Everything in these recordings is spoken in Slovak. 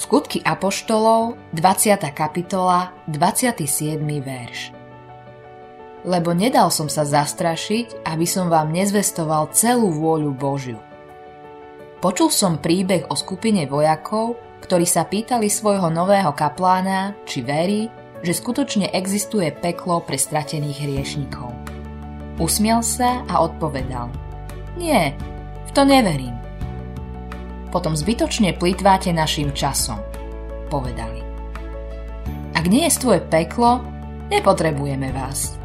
Skutky Apoštolov, 20. kapitola, 27. verš. Lebo nedal som sa zastrašiť, aby som vám nezvestoval celú vôľu Božiu. Počul som príbeh o skupine vojakov, ktorí sa pýtali svojho nového kaplána, či verí, že skutočne existuje peklo pre stratených hriešnikov. Usmiel sa a odpovedal. Nie, v to neverím potom zbytočne plýtváte našim časom, povedali. Ak nie je tvoje peklo, nepotrebujeme vás.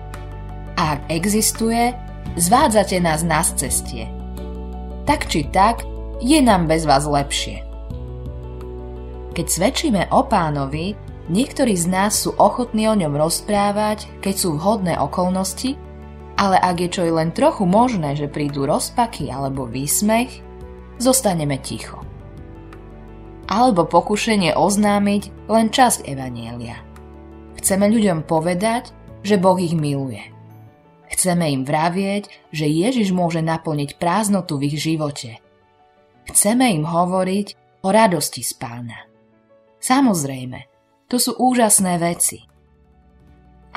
A ak existuje, zvádzate nás na cestie. Tak či tak, je nám bez vás lepšie. Keď svedčíme o pánovi, niektorí z nás sú ochotní o ňom rozprávať, keď sú vhodné okolnosti, ale ak je čo i len trochu možné, že prídu rozpaky alebo výsmech, zostaneme ticho. Alebo pokušenie oznámiť len časť Evanielia. Chceme ľuďom povedať, že Boh ich miluje. Chceme im vravieť, že Ježiš môže naplniť prázdnotu v ich živote. Chceme im hovoriť o radosti z pána. Samozrejme, to sú úžasné veci.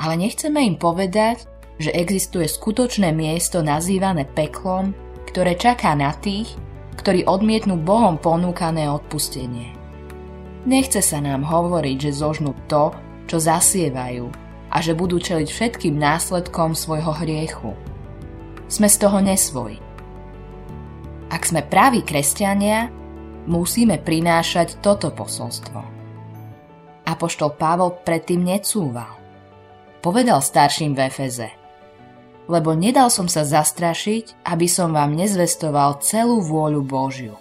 Ale nechceme im povedať, že existuje skutočné miesto nazývané peklom, ktoré čaká na tých, ktorí odmietnú Bohom ponúkané odpustenie. Nechce sa nám hovoriť, že zožnú to, čo zasievajú a že budú čeliť všetkým následkom svojho hriechu. Sme z toho nesvoji. Ak sme praví kresťania, musíme prinášať toto posolstvo. Apoštol Pavol predtým necúval. Povedal starším v Efeze – lebo nedal som sa zastrašiť, aby som vám nezvestoval celú vôľu Božiu.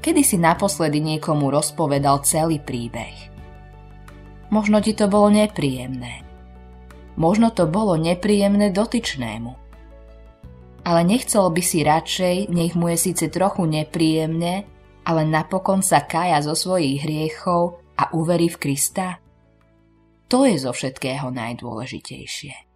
Kedy si naposledy niekomu rozpovedal celý príbeh? Možno ti to bolo nepríjemné. Možno to bolo nepríjemné dotyčnému. Ale nechcel by si radšej, nech mu je síce trochu nepríjemne, ale napokon sa kája zo svojich hriechov a uverí v Krista? To je zo všetkého najdôležitejšie.